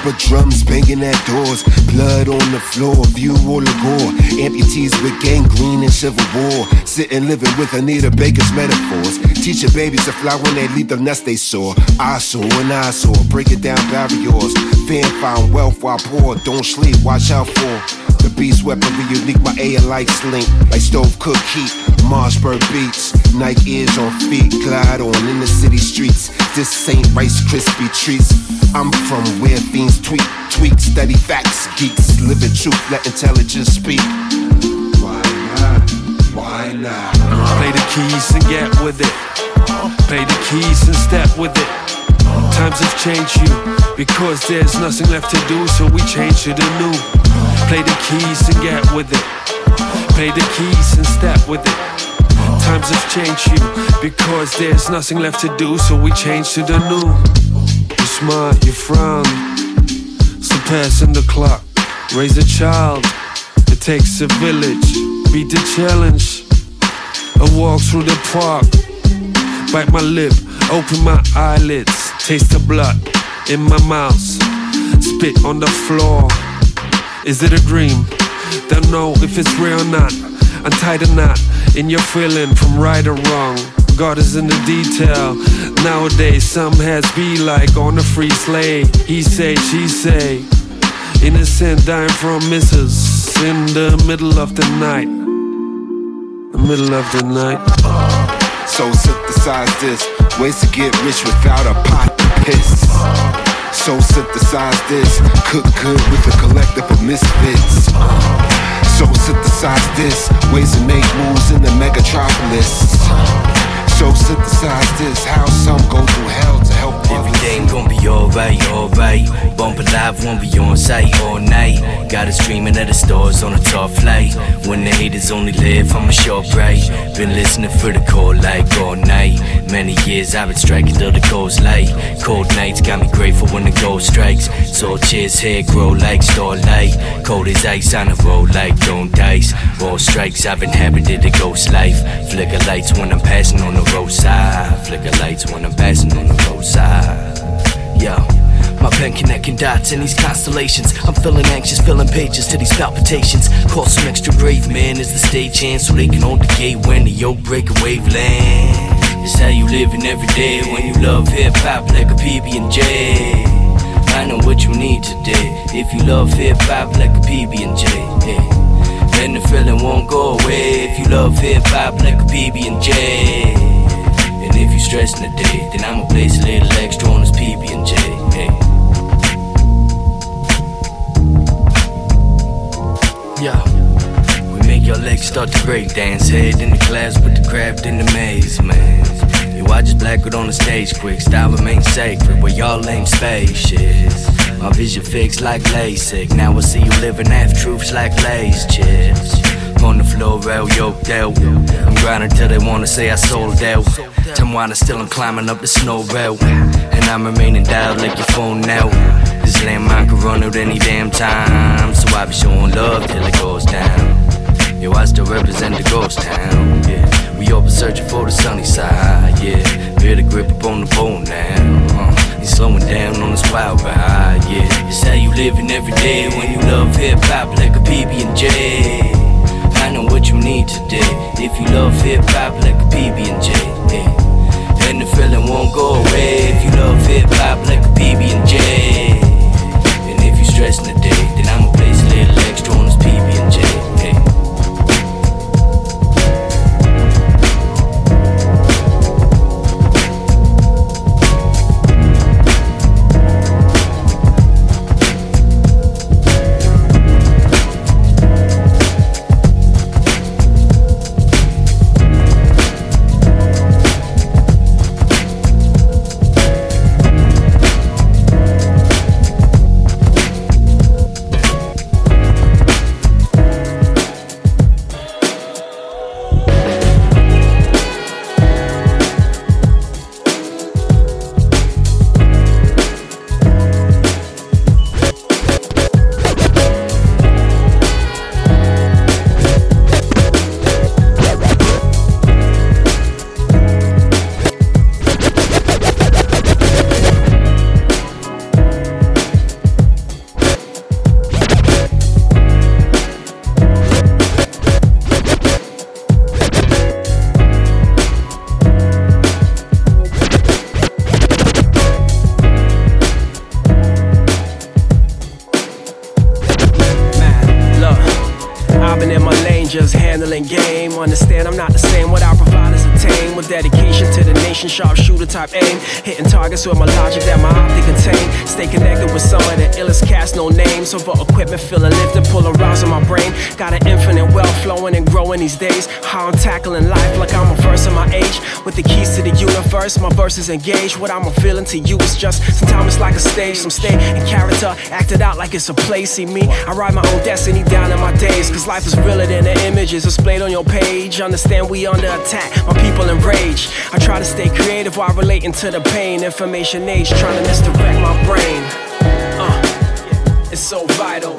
Caliber drums banging at doors. Blood on the floor, view all the gore. Amputees with gangrene and civil war. Sitting living with Anita Baker's metaphors. Teaching babies to fly when they leave the nest they saw. I saw and I saw, break it down barriers. Fan found wealth while poor. Don't sleep, watch out for. The beast weaponry unique, my A like link, like stove cook heat. Marshburg beats, Nike ears on feet, glide on in the city streets. This ain't Rice Krispie treats. I'm from where fiends tweak, tweak, study facts, geeks, live living truth, let intelligence speak. Why not? Why not? Play the keys and get with it. Play the keys and step with it. Times have changed you because there's nothing left to do, so we change to the new. Play the keys and get with it. Play the keys and step with it. Times have changed you because there's nothing left to do, so we change to the new. You smart, you're frown, surpassing the clock. Raise a child, it takes a village. Beat the challenge. I walk through the park, bite my lip, open my eyelids, taste the blood in my mouth, spit on the floor. Is it a dream? Don't know if it's real or not. Untie the knot in your feeling from right or wrong. God is in the detail. Nowadays, some heads be like on a free slay. He say, she say. Innocent dying from misses in the middle of the night. The middle of the night. So synthesize this, ways to get rich without a pot to piss. So synthesize this, cook good with a collective of misfits. So synthesize this, ways to make moves in the megatropolis. So synthesize this, how some go through hell to help others. Everything gon' be alright, alright. Bump alive, won't be on site all night. Got us dreaming of the stars on a top flight. When the haters only live, I'm a short bright. Been listening for the call like all night. Many years I've been striking till the coast light. Cold nights got me grateful when the gold strikes. So cheers, hair grow like starlight. Cold as ice on a roll like don't dice. All strikes, I've inhabited the ghost life. Flicker lights when I'm passing on the roadside. Flicker lights when I'm passing on the roadside. Yo. My pen connecting dots in these constellations. I'm feeling anxious, filling pages to these palpitations. Call some extra brave men as the stage hands so they can hold the gate when the yoke break a waveland. It's how you living every day when you love hip hop like a PB and J. I know what you need today. If you love hip hop like a PB and J, then the feeling won't go away. If you love hip hop like a PB and J, you stressing the day, then I'ma place a little extra on this PB and J. Yeah. We make your legs start to break dance. Head in the class with the craft in the maze, man. Yo, I just blackout on the stage quick. Style remains sacred where y'all ain't spacious. My vision fixed like LASIK. Now I see you living half truths like Lay's chips. On the floor, rail yoked out. I'm grinding till they wanna say I sold out. I still I'm climbing up the snow rail. And I'm remaining dialed like your phone now. This landmine can run out any damn time. So I be showing love till it goes down. Yo, I still represent the ghost town. Yeah, we all been searching for the sunny side. Yeah, feel the grip up on the bone now. Uh, you slowing down on this wild ride. Yeah, it's how you living every day when you love hip hop like a PB and J. I know what you need today. If you love hip hop like a PB and J. Yeah. And the feeling won't go away if you love hip hop like a PB and J. And if you stressing the day, then I'ma place a little extra on this just handling game. Understand I'm not the same without providing provide with dedication to the nation. Sharpshooter type aim. Hitting targets with my logic that my optic contain. Stay connected with some of the illest cast, no names. Over equipment, feeling lifted, in my brain. Got an infinite wealth flowing and growing these days. How I'm tackling life like I'm a verse of my age. With the keys to the universe, my verse is engaged. What I'm a feeling to you is just sometimes it's like a stage. Some stay in character, acted out like it's a play. See me, I ride my own destiny down in my days. Cause life is realer than the images displayed on your page. Understand we under attack, my people enraged. I try to stay creative while relating to the pain. Information age, trying to misdirect my brain. Uh, it's so vital.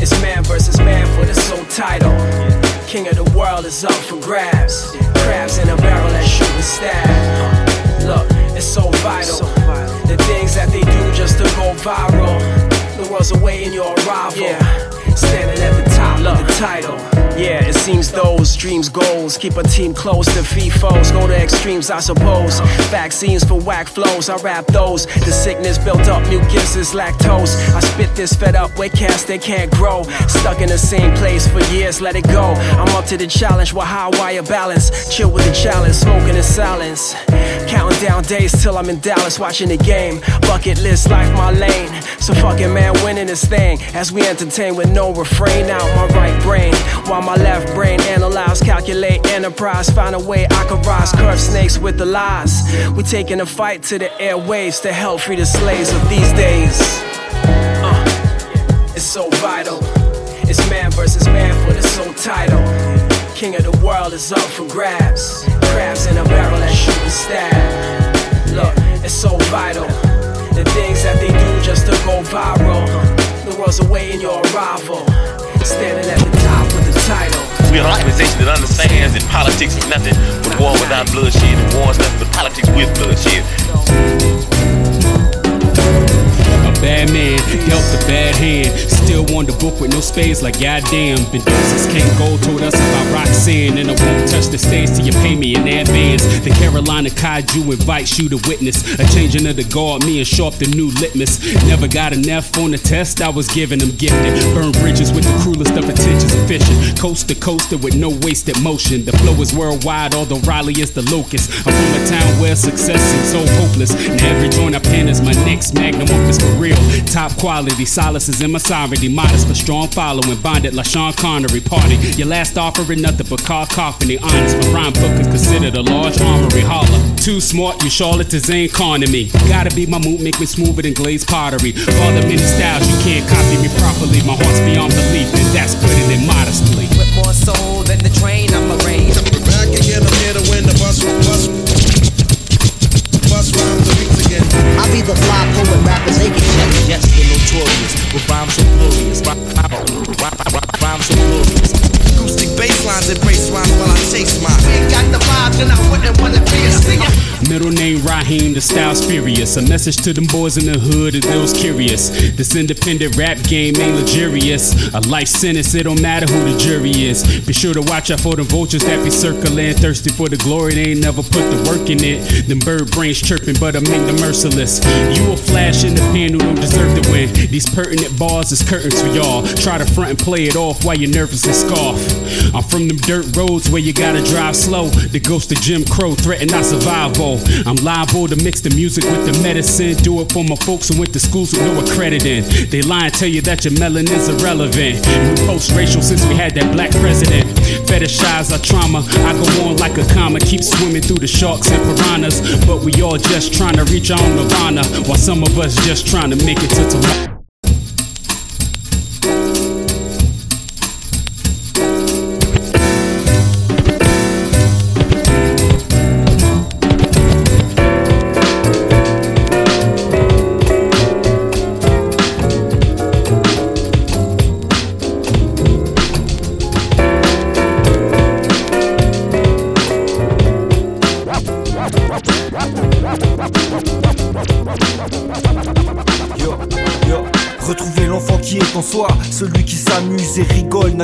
It's man versus man for the soul title. King of the world is up for grabs. Crabs in a barrel that shooting stab. Look, it's so vital. The things that they do just to go viral. The world's awaiting your arrival. Standing title. Yeah, it seems those dreams, goals keep a team close to feed foes. Go to extremes, I suppose. Vaccines for whack flows, I rap those. The sickness built up, mucus is lactose. I spit this fed up with cast they can't grow. Stuck in the same place for years, let it go. I'm up to the challenge with high wire balance. Chill with the challenge, smoking in silence. Counting down days till I'm in Dallas, watching the game. Bucket list, life my lane. So fucking man, winning this thing as we entertain with no refrain out my right brain. While my left brain analyze, calculate, enterprise, find a way I can rise, curve snakes with the lies. We taking a fight to the airwaves to help free the slaves of these days. Uh, it's so vital. It's man versus man for the soul title. King of the world is up for grabs. Crabs in a barrel that shoot and stab. Look, it's so vital. The things that they do just to go viral. The world's awaiting your arrival. That understands that politics is nothing but war without bloodshed, and war is nothing but politics with bloodshed. Bad man, dealt a bad hand. Still won the book with no spades, like goddamn. Bendozas can't go told us about Roxanne, and I won't touch the stage till you pay me in advance. The Carolina Kaiju invites you to witness a changing of the guard, me and Sharp the new litmus. Never got F on the test, I was giving them gifted. Burn bridges with the cruelest of intentions of fishing. Coast to coaster with no wasted motion. The flow is worldwide, although Raleigh is the locust. I'm from a town where success seems so hopeless. And every joint I pen is my next magnum opus for. Top quality, solace is in my sovereignty. Modest but strong following, bonded like Sean Connery. Party, your last offering nothing but car coffee. Honest, my rhyme book is considered a large armory. Holler, too smart, you charlatans ain't conning me. Gotta be my mood, make me smoother than glazed pottery. Father many styles, you can't copy me properly. My heart's beyond belief, and that's putting it The style's furious. A message to them boys in the hood and those curious. This independent rap game ain't luxurious. A life sentence, it don't matter who the jury is. Be sure to watch out for the vultures that be circling. Thirsty for the glory, they ain't never put the work in it. Them bird brains chirping, but I make them merciless. You a flash in the pan who don't deserve to win. These pertinent bars is curtains for y'all. Try to front and play it off while you're nervous and scoff. I'm from them dirt roads where you gotta drive slow. The ghost of Jim Crow threaten our survival. I'm liable to mix the music with the medicine. Do it for my folks who went to schools with no accrediting. They lie and tell you that your melanin's irrelevant. We post-racial since we had that black president. Fetishize our trauma. I go on like a comma, keep swimming through the sharks and piranhas. But we all just trying to reach our own nirvana, while some of us just trying to make it to tomorrow.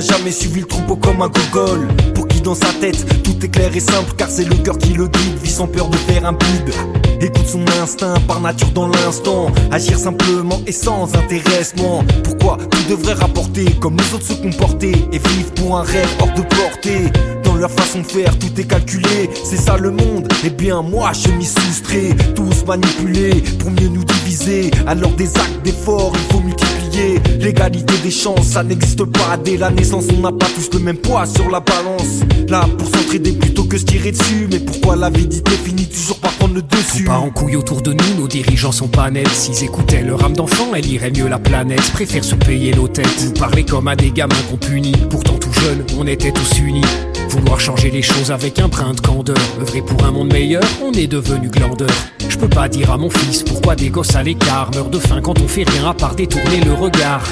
Jamais suivi le troupeau comme un gogol. Pour qui dans sa tête. Tout est clair et simple car c'est le cœur qui le guide. Vit sans peur de faire un bide. Écoute son instinct par nature dans l'instant. Agir simplement et sans intéressement. Pourquoi tu devrais rapporter comme les autres se comporter et vivre pour un rêve hors de portée? Leur façon de faire, tout est calculé. C'est ça le monde. Eh bien, moi je m'y soustrais. Tous manipulés pour mieux nous diviser. Alors des actes d'effort, il faut multiplier. L'égalité des chances, ça n'existe pas. Dès la naissance, on n'a pas tous le même poids sur la balance. Là pour s'entraider plutôt que se tirer dessus. Mais pourquoi l'avidité finit toujours par prendre le dessus Pas en couille autour de nous, nos dirigeants sont pas nets. S'ils écoutaient leur âme d'enfant, elle irait mieux la planète. Préfèrent se payer nos têtes. Parler comme à des gamins qu'on punit. Pourtant tout jeune, on était tous unis. Vouloir changer les choses avec un brin de candeur. Œuvrer pour un monde meilleur, on est devenu glandeur. Je peux pas dire à mon fils pourquoi des gosses à l'écart meurent de faim quand on fait rien à part détourner le regard.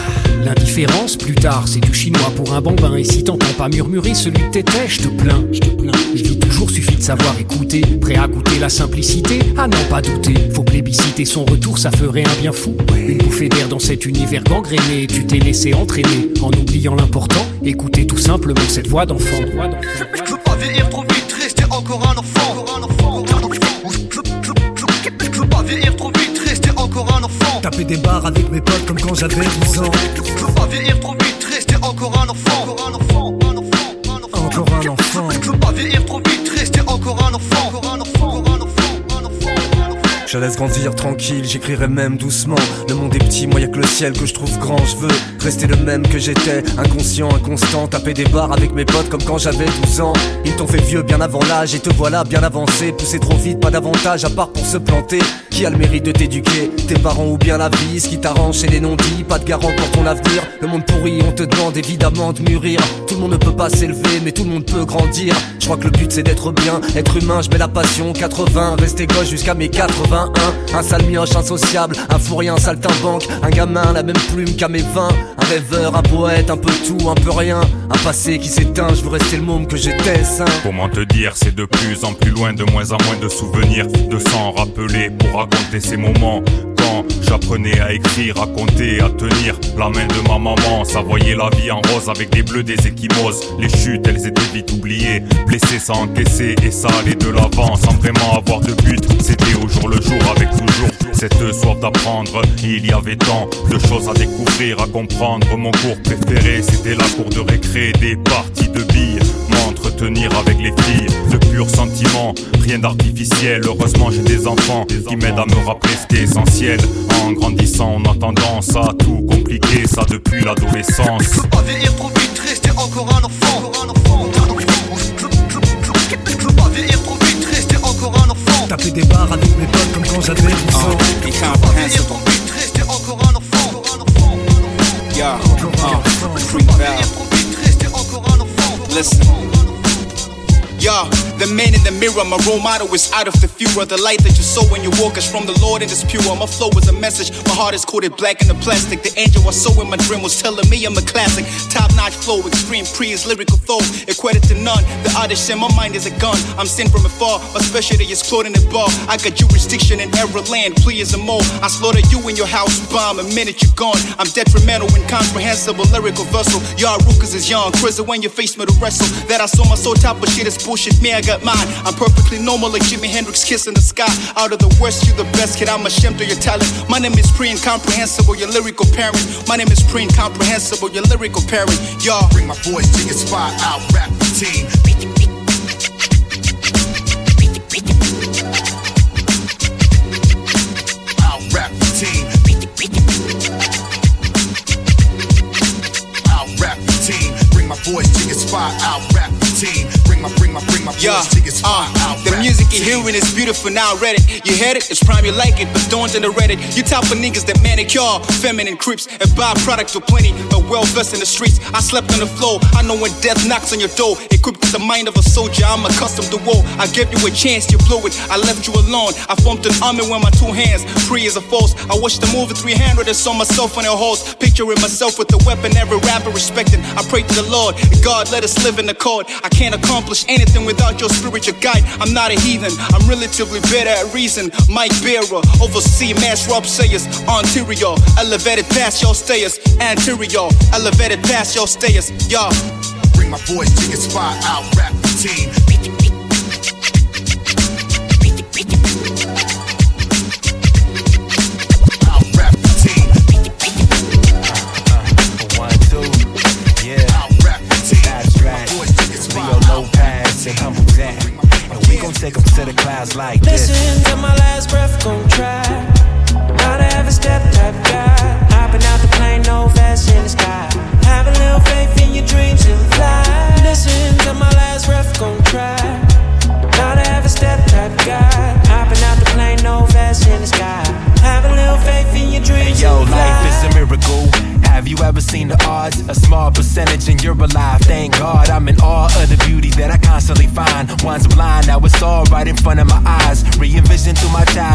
L'indifférence, plus tard, c'est du chinois pour un bambin. Et si t'entends pas murmurer celui que t'étais, je te plains. Je te plains. Je dis toujours, suffit de savoir écouter. Prêt à goûter la simplicité, à n'en pas douter. Faut plébisciter son retour, ça ferait un bien fou. Une bouffée d'air dans cet univers gangréné. Tu t'es laissé entraîner en oubliant l'important. Écoutez tout simplement cette voix d'enfant. Je veux pas vieillir trop vite, rester encore un enfant. Je veux pas vieillir trop vite, rester encore un enfant. Taper des barres avec mes potes comme quand j'avais 12 ans. Je veux pas vieillir trop vite, rester encore un enfant. Encore un enfant, un enfant, un enfant. Encore un enfant. Je veux pas vieillir trop vite, rester encore un enfant. Je laisse grandir tranquille, j'écrirai même doucement. Le monde est petit, moi y'a que le ciel que je trouve grand. Je veux rester le même que j'étais, inconscient, inconstant. Taper des barres avec mes potes comme quand j'avais 12 ans. Ils t'ont fait vieux bien avant l'âge et te voilà bien avancé. Pousser trop vite, pas d'avantage à part pour se planter. Qui a le mérite de t'éduquer? Tes parents ou bien la vie, ce qui t'arrange c'est les non-dits. Pas de garant pour ton avenir. Le monde pourri, on te demande évidemment de mûrir. Tout le monde ne peut pas s'élever, mais tout le monde peut grandir. Je crois que le but c'est d'être bien, être humain, je mets la passion. 80, rester gauche jusqu'à mes 81. Un sale mioche insociable, un fourrien, saltimbanque. Un gamin, la même plume qu'à mes 20. Un rêveur, un poète, un peu tout, un peu rien. Un passé qui s'éteint, je veux rester le môme que j'étais sain. Comment te dire, c'est de plus en plus loin, de moins en moins de souvenirs, de s'en rappeler pour raconter ces moments. J'apprenais à écrire, à compter, à tenir la main de ma maman, ça voyait la vie en rose avec des bleus, des échymoses. Les chutes, elles étaient vite oubliées, blessées sans encaisser et ça allait de l'avant sans vraiment avoir de but. C'était au jour le jour avec toujours cette soif d'apprendre. Il y avait tant de choses à découvrir, à comprendre. Mon cours préféré, c'était la cour de récré, des parties de billes m'entretenir avec les filles, de pur sentiment, rien d'artificiel. Heureusement, j'ai des enfants qui m'aident à me rappeler ce qui est essentiel. En grandissant, on a tendance à tout compliquer, ça depuis l'adolescence. Je veux pas trop vite, rester encore un enfant. taper des barres avec mes potes comme quand j'avais 12 ans. triste et encore un ah. enfant. Yeah, uh, freak out. Listen. Yo, the man in the mirror, my role model is out of the furor. The light that you saw when you walk is from the Lord and it's pure. My flow is a message, my heart is coated black in the plastic. The angel I saw in my dream was telling me I'm a classic. Top notch flow, extreme praise, lyrical thought, equated to none. The artist in my mind is a gun. I'm sent from afar, my specialty is clothing the bar. I got jurisdiction in every land, please and more. I slaughter you in your house, bomb, a minute you're gone. I'm detrimental, incomprehensible, lyrical vessel. Y'all Rukas is young, crazy when you face me to wrestle. That I saw my soul top of shit is bullshit, me, I got mine. I'm perfectly normal like Jimi Hendrix kissing the sky. Out of the worst, you the best kid, I'm ashamed of your talent. My name is pre incomprehensible, your lyrical parent. My name is pre incomprehensible, your lyrical parent. Y'all bring my voice to your spot, I'll rap the team. I'll rap the team. I'll rap team. Bring my voice to your spot, I'll rap team. Bring my, bring my, bring my Yeah, to your spot, uh, the music the you team. hearing is beautiful now, read it. You heard it, it's prime, you like it, but don't generate it. You type of niggas that manicure, feminine creeps, and byproducts of plenty, but well versed in the streets. I slept on the floor, I know when death knocks on your door. Equipped with the mind of a soldier, I'm accustomed to war. I gave you a chance, you blew it, I left you alone. I formed an army with my two hands, free as a force. I watched the movie 300 and saw myself on a horse, picturing myself with the weapon every rapper respecting. I pray to the Lord, God, let us live in accord. I can't accomplish anything without your spiritual guide. I'm not a heathen, I'm relatively better at reason. Mike Bearer, oversee mass rob sayers, anterior, elevated past your stayers, anterior, elevated past your stayers, y'all. Bring my boys to your spot, I'll rap the team. And Humble Jack. And we gon' take take 'em to the clouds like this. Listen to my last breath, gon' try. Not every step type guy. Front of my eyes. Re envision through my child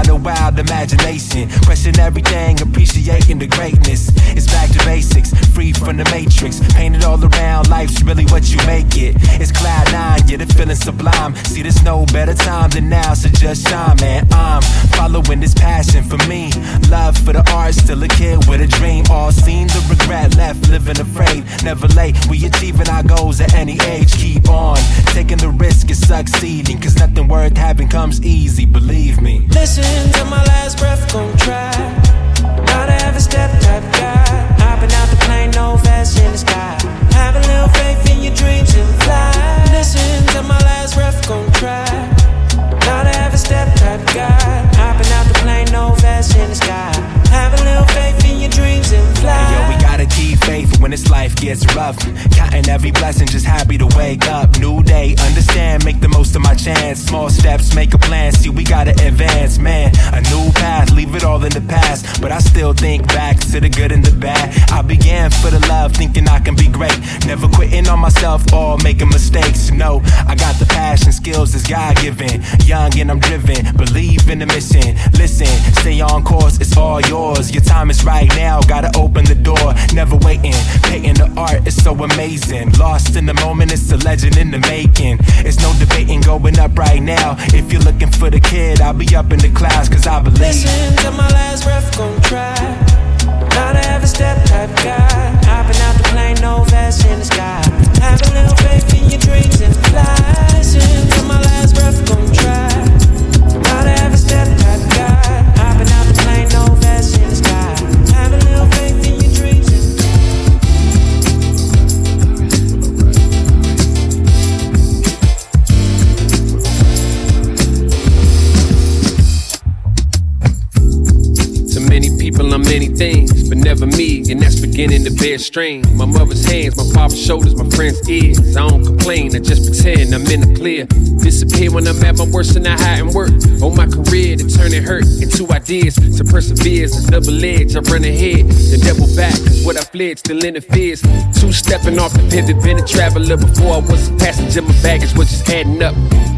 imagination. Question everything, appreciating the greatness. It's back to basics, free from the matrix. Painted all around, life's really what you make it. It's cloud nine, yeah, the feeling sublime. See, there's no better time than now, so just shine, man. I'm following this passion for me. Love for the art, still a kid with a dream. All seen the regret, left living afraid. Never late, we achieving our goals at any age. Keep on taking the risk of succeeding, cause nothing worth having comes easy, believe me. Listen to my last breath, gon' try. Not every step type guy. To the good and the bad. I began for the love, thinking I can be great. Never quitting on myself or making mistakes. No, I got the passion, skills is God given. Young and I'm driven, believe in the mission. Listen, stay on course, it's all yours. Your time is right now, gotta open the door. Never waiting, painting the art is so amazing. Lost in the moment, it's a legend in the making. It's no debating going up right now. If you're looking for the kid, I'll be up in the clouds, cause I believe. Listen to my last breath, gon' try. Not every step type guy. My mother's hands, my father's shoulders, my friend's ears. I don't complain, I just pretend I'm in the clear. Disappear when I'm at my worst and I hide and work. On my career to turn it hurt into ideas. To persevere is double edge. I run ahead, the devil back, what I fled still interferes. Two stepping off the pivot, been a traveler before I was a passenger. My baggage was just adding up.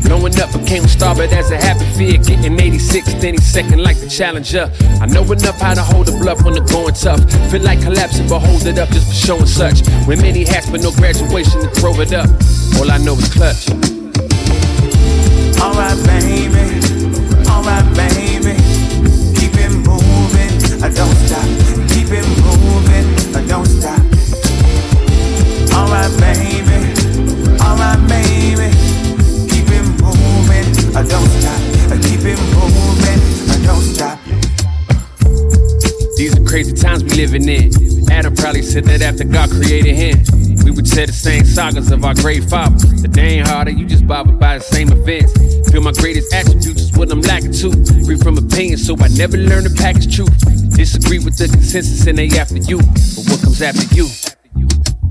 Blowing up became a star, but as a happy fear, getting 86, then he's second like the challenger. I know enough how to hold a bluff when the going tough. Feel like collapsing, but hold it up just for showing such. With many hats, but no graduation to throw it up. All I know is clutch. Alright, baby. Alright, baby. Keep it moving. I don't stop. Keep it moving. I don't stop. Alright, baby. Alright, baby. I don't stop. I keep it moving. I don't stop. These are crazy times we living in. Adam probably said that after God created him. We would tell the same sagas of our great fathers. The ain't harder, you just bothered by the same events. Feel my greatest attributes is what I'm lacking to. Free from opinion, so I never learn to package truth. Disagree with the consensus and they after you. But what comes after you?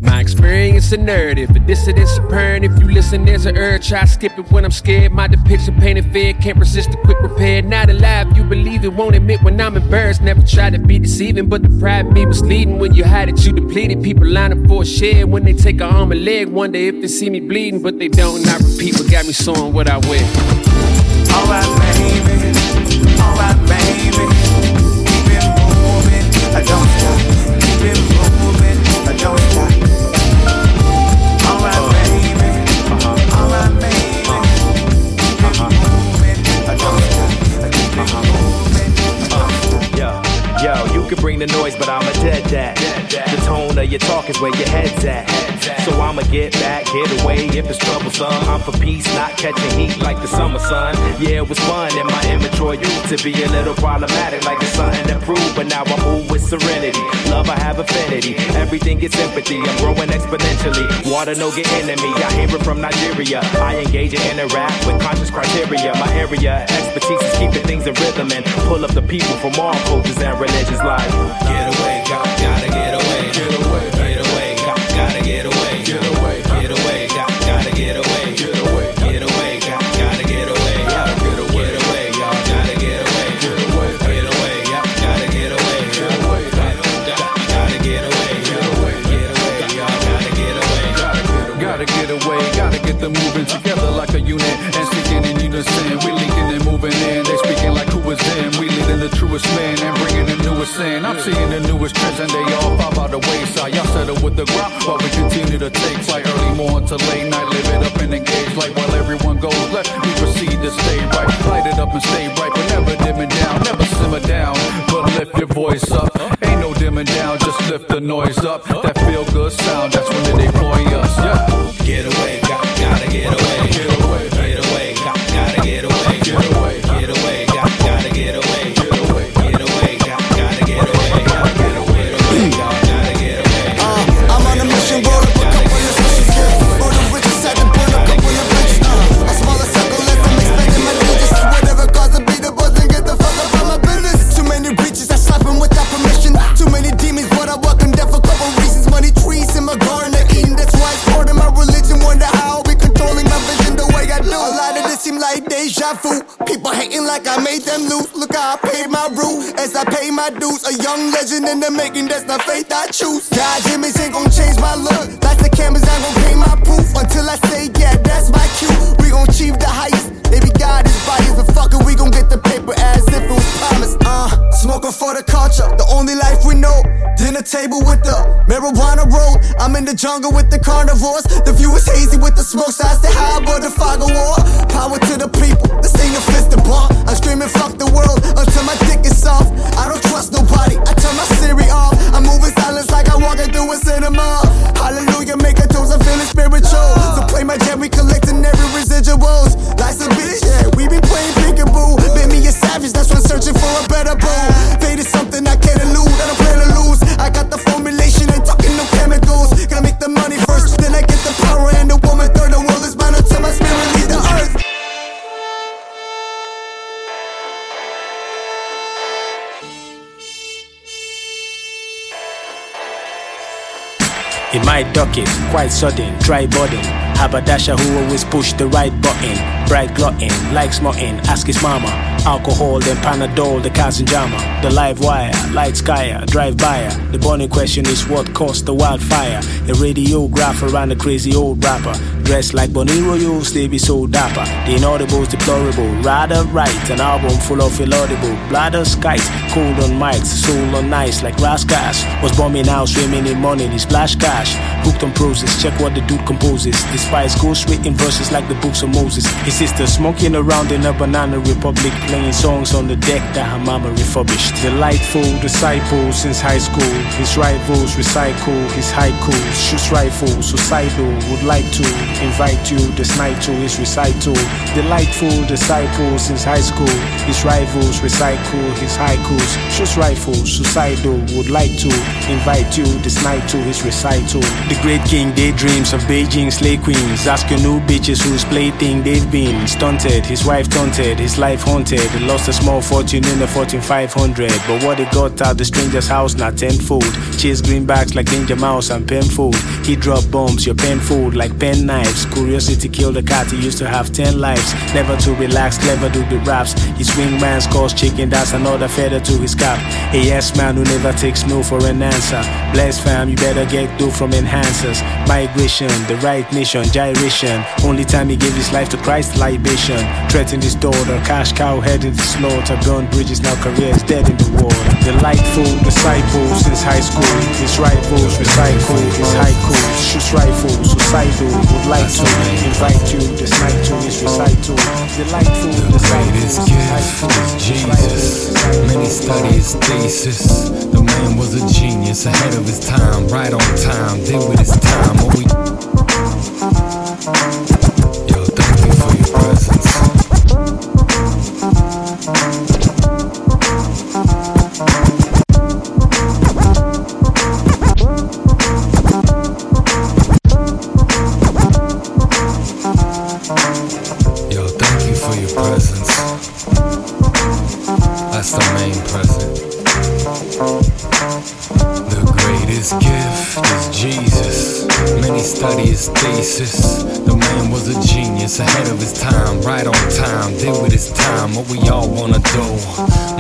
My experience a narrative, a dissidence apparent. If you listen, there's an urge. Try skip it when I'm scared. My depiction painted fair, can't resist a quick repair. Not alive, you believe it, won't admit when I'm embarrassed. Never try to be deceiving, but the pride me misleading. When you hide it, you depleted. People line up for a share. When they take a arm and leg, wonder if they see me bleeding, but they don't. Not repeat what got me sewing what I wear. Alright, baby. Alright, baby. Keep it moving. I don't stop. Keep it moving. I don't stop. Can bring the noise, but I'm a dead dad. The tone of your talk is where your head's at. So I'ma get back, get away if it's troublesome. I'm for peace, not catching heat like the summer sun. Yeah, it was fun in my immature youth to be a little problematic, like it's something to prove. But now I move with serenity. Love, I have affinity. Everything gets sympathy. I'm growing exponentially. Water no get enemy. I hear it from Nigeria. I engage and interact with conscious criteria. My area expertise is keeping things in rhythm and pull up the people from all cultures and religions. Like get away, got, gotta get to late young legend in the making, that's the faith I choose. He might quite sudden, dry budding. Haberdasher who always push the right button. Bright glutton, like smutting, ask his mama. Alcohol, then Panadol, the cousin jama. The live wire, light skyer, drive buyer. The burning question is what caused the wildfire. The radiograph around the crazy old rapper. Dressed like Bonnie Royals, they be so dapper. The inaudible's deplorable, rather right. An album full of illaudible. Bladder skies, cold on mics, soul on ice like Rascals. Was bombing out, swimming in money, the splash cash. Hooked on process, check what the dude composes. Despise ghost written verses like the books of Moses. His sister smoking around in a banana republic, playing songs on the deck that her mama refurbished. Delightful disciple since high school. His rivals recycle his haikus. Shoots rifle, suicidal. Would like to invite you this night to his recital. Delightful disciple since high school. His rivals recycle his haikus. Shoots rifle, suicidal. Would like to invite you this night to his recital. The great king daydreams of Beijing slay queens. Ask your new bitches whose plaything they've been. Stunted, his wife taunted, his life haunted. He lost a small fortune in the Fortune 500. But what he got out the stranger's house, not tenfold. Chase greenbacks like Danger Mouse and Penfold. He dropped bombs, your pen fold like pen Curiosity killed the cat, he used to have 10 lives. Never to relax, clever do the raps. His wingman scores chicken, that's another feather to his cap. A yes man who never takes no for an answer. Bless fam, you better get dough from enhancers. Migration, the right nation, gyration. Only time he gave his life to Christ, libation. Threatened his daughter, cash cow headed to slaughter. Gun bridges, now career is dead in the water. Delightful disciple since high school. His rivals recycle his haikus. Shoots rifles, suicidal. Would like to invite you this night to his recital. Delightful disciple since high school. Jesus. Many studies his thesis. The man was a genius, ahead of his time, right on time, did with his time what we. Of his time, right on time, did with his time what we all wanna do.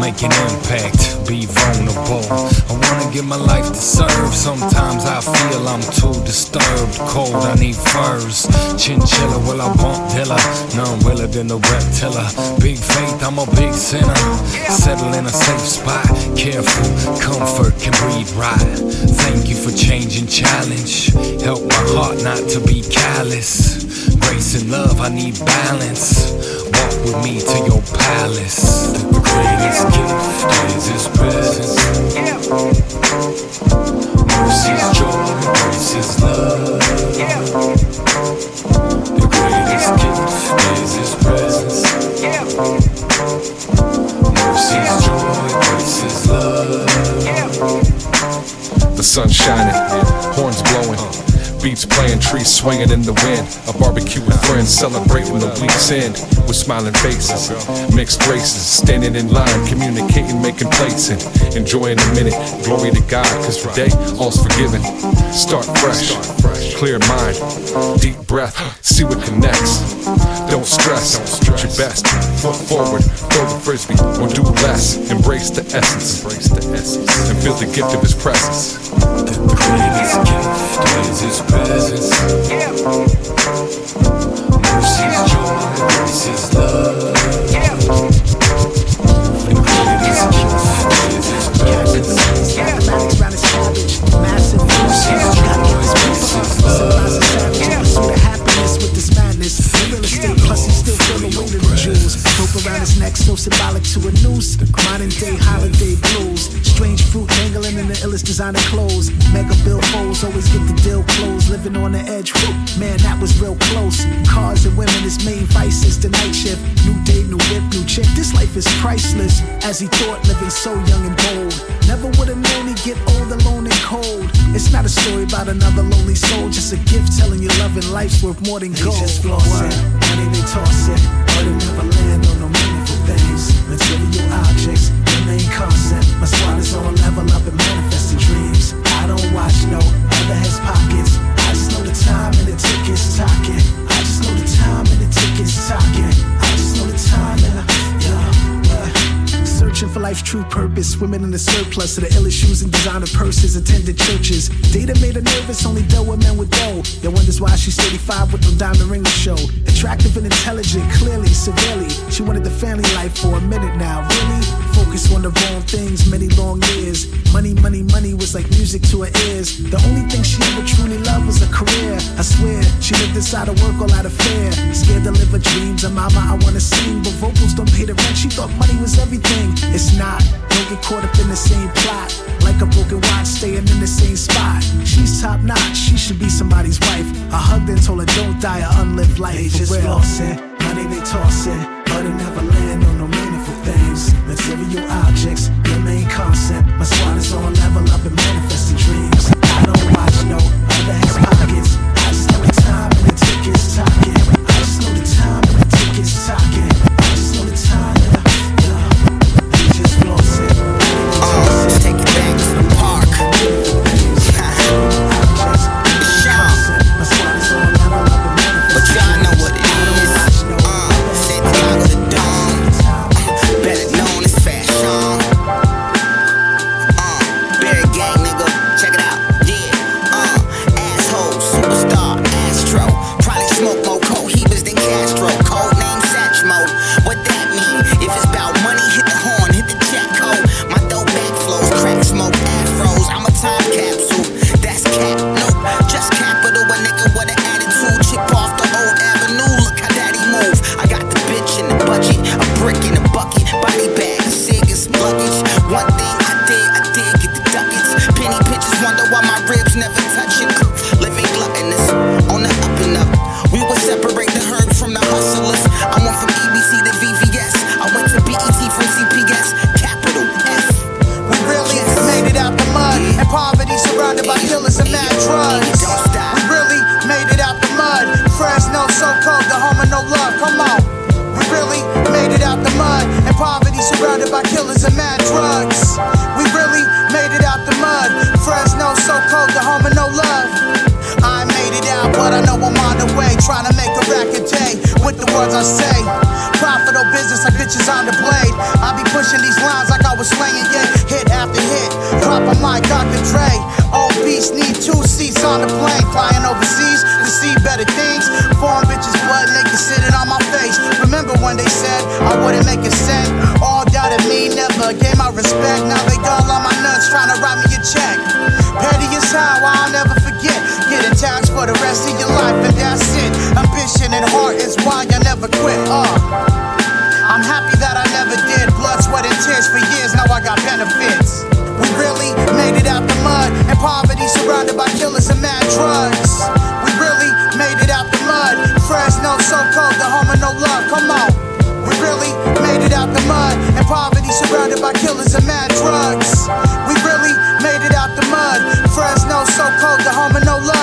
Make an impact, be vulnerable. I wanna give my life to serve. Sometimes I feel I'm too disturbed, cold. I need furs. Chinchilla, will I bump Dilla? None realer than the reptilla. Big faith, I'm a big sinner. Settle in a safe spot, careful, comfort can breathe right. Thank you for changing challenge. Help my heart not to be callous. Grace and love, I need balance. Walk with me to your palace. The greatest gift is His presence. Mercy's joy, grace is love. The greatest gift is His presence. Mercy's joy, grace is love. The sun shining, horns blowing, beats playing, trees swinging in the wind. A barbecue with friends celebrating the week's end with smiling faces, mixed races, standing in line, communicating, making plates, and enjoying the minute. Glory to God, cause today all's forgiven. Start fresh, clear mind, deep breath, see what connects. Don't stress, do your best, foot forward, throw the frisbee, or do less. Embrace the essence, embrace the essence, and feel the gift of His presence. The greatest gift is His presence. Mercy's joy, is love. Greatest gift is His presence. Mathematics round his cabbage. Massive Mercy's joy, is love. Around his neck, so symbolic to a noose. Modern day holiday blues. Strange fruit dangling in the illest designer clothes. Mega bill foes, always get the deal closed. Living on the edge, whew, man, that was real close. Cars and women, his main vices. The night shift, new day, new whip, new chick. This life is priceless. As he thought, living so young and bold. Never would have known he'd get old, alone and cold. It's not a story about another lonely soul, just a gift telling you love and life's worth more than gold. They Just flossing, money they toss it, but it never My squad is on a level up and manifesting dreams. I don't watch no other has pockets. I just know the time and the tickets talking. Searching for life's true purpose. Women in the surplus of the illest shoes and designer purses. Attended churches. Data made her nervous. Only dealt with men with dough. Yo wonders why she's 35 with no diamond ring to show. Attractive and intelligent, clearly, severely. She wanted the family life for a minute now. Really? Focus on the wrong things many long years. Money, money, money was like music to her ears. The only thing she ever truly loved was a career. I swear, she lived inside of work all out of fear. Scared to live her dreams. And mama, I wanna sing, but vocals don't pay the rent. She thought money was everything. It's not. Don't get caught up in the same plot. Like a broken watch, staying in the same spot. She's top notch. She should be somebody's wife. I hugged and told her, don't die a unlived life. They just flossing, money they tossing, but it never land on no meaningful things. Material objects remain constant. My squad is on level up and manifesting dreams. I don't watch no other has pockets. I just know the time and the tickets talking. When they said I wouldn't make a cent? All doubted me, never gave my respect. Now they all on my nuts trying to write me a check. Petty as how I'll never forget. Getting taxed for the rest of your life, and that's it. Ambition and heart is why I never quit. Uh. I'm happy that I never did. Blood, sweat, and tears for years, now I got benefits. We really made it out the mud, and poverty surrounded by killers and mad drugs. no code, no home of no love. Come on, we really made it out the mud and poverty, surrounded by killers and mad drugs. We really made it out the mud. Fresno, so cold, the home of no love.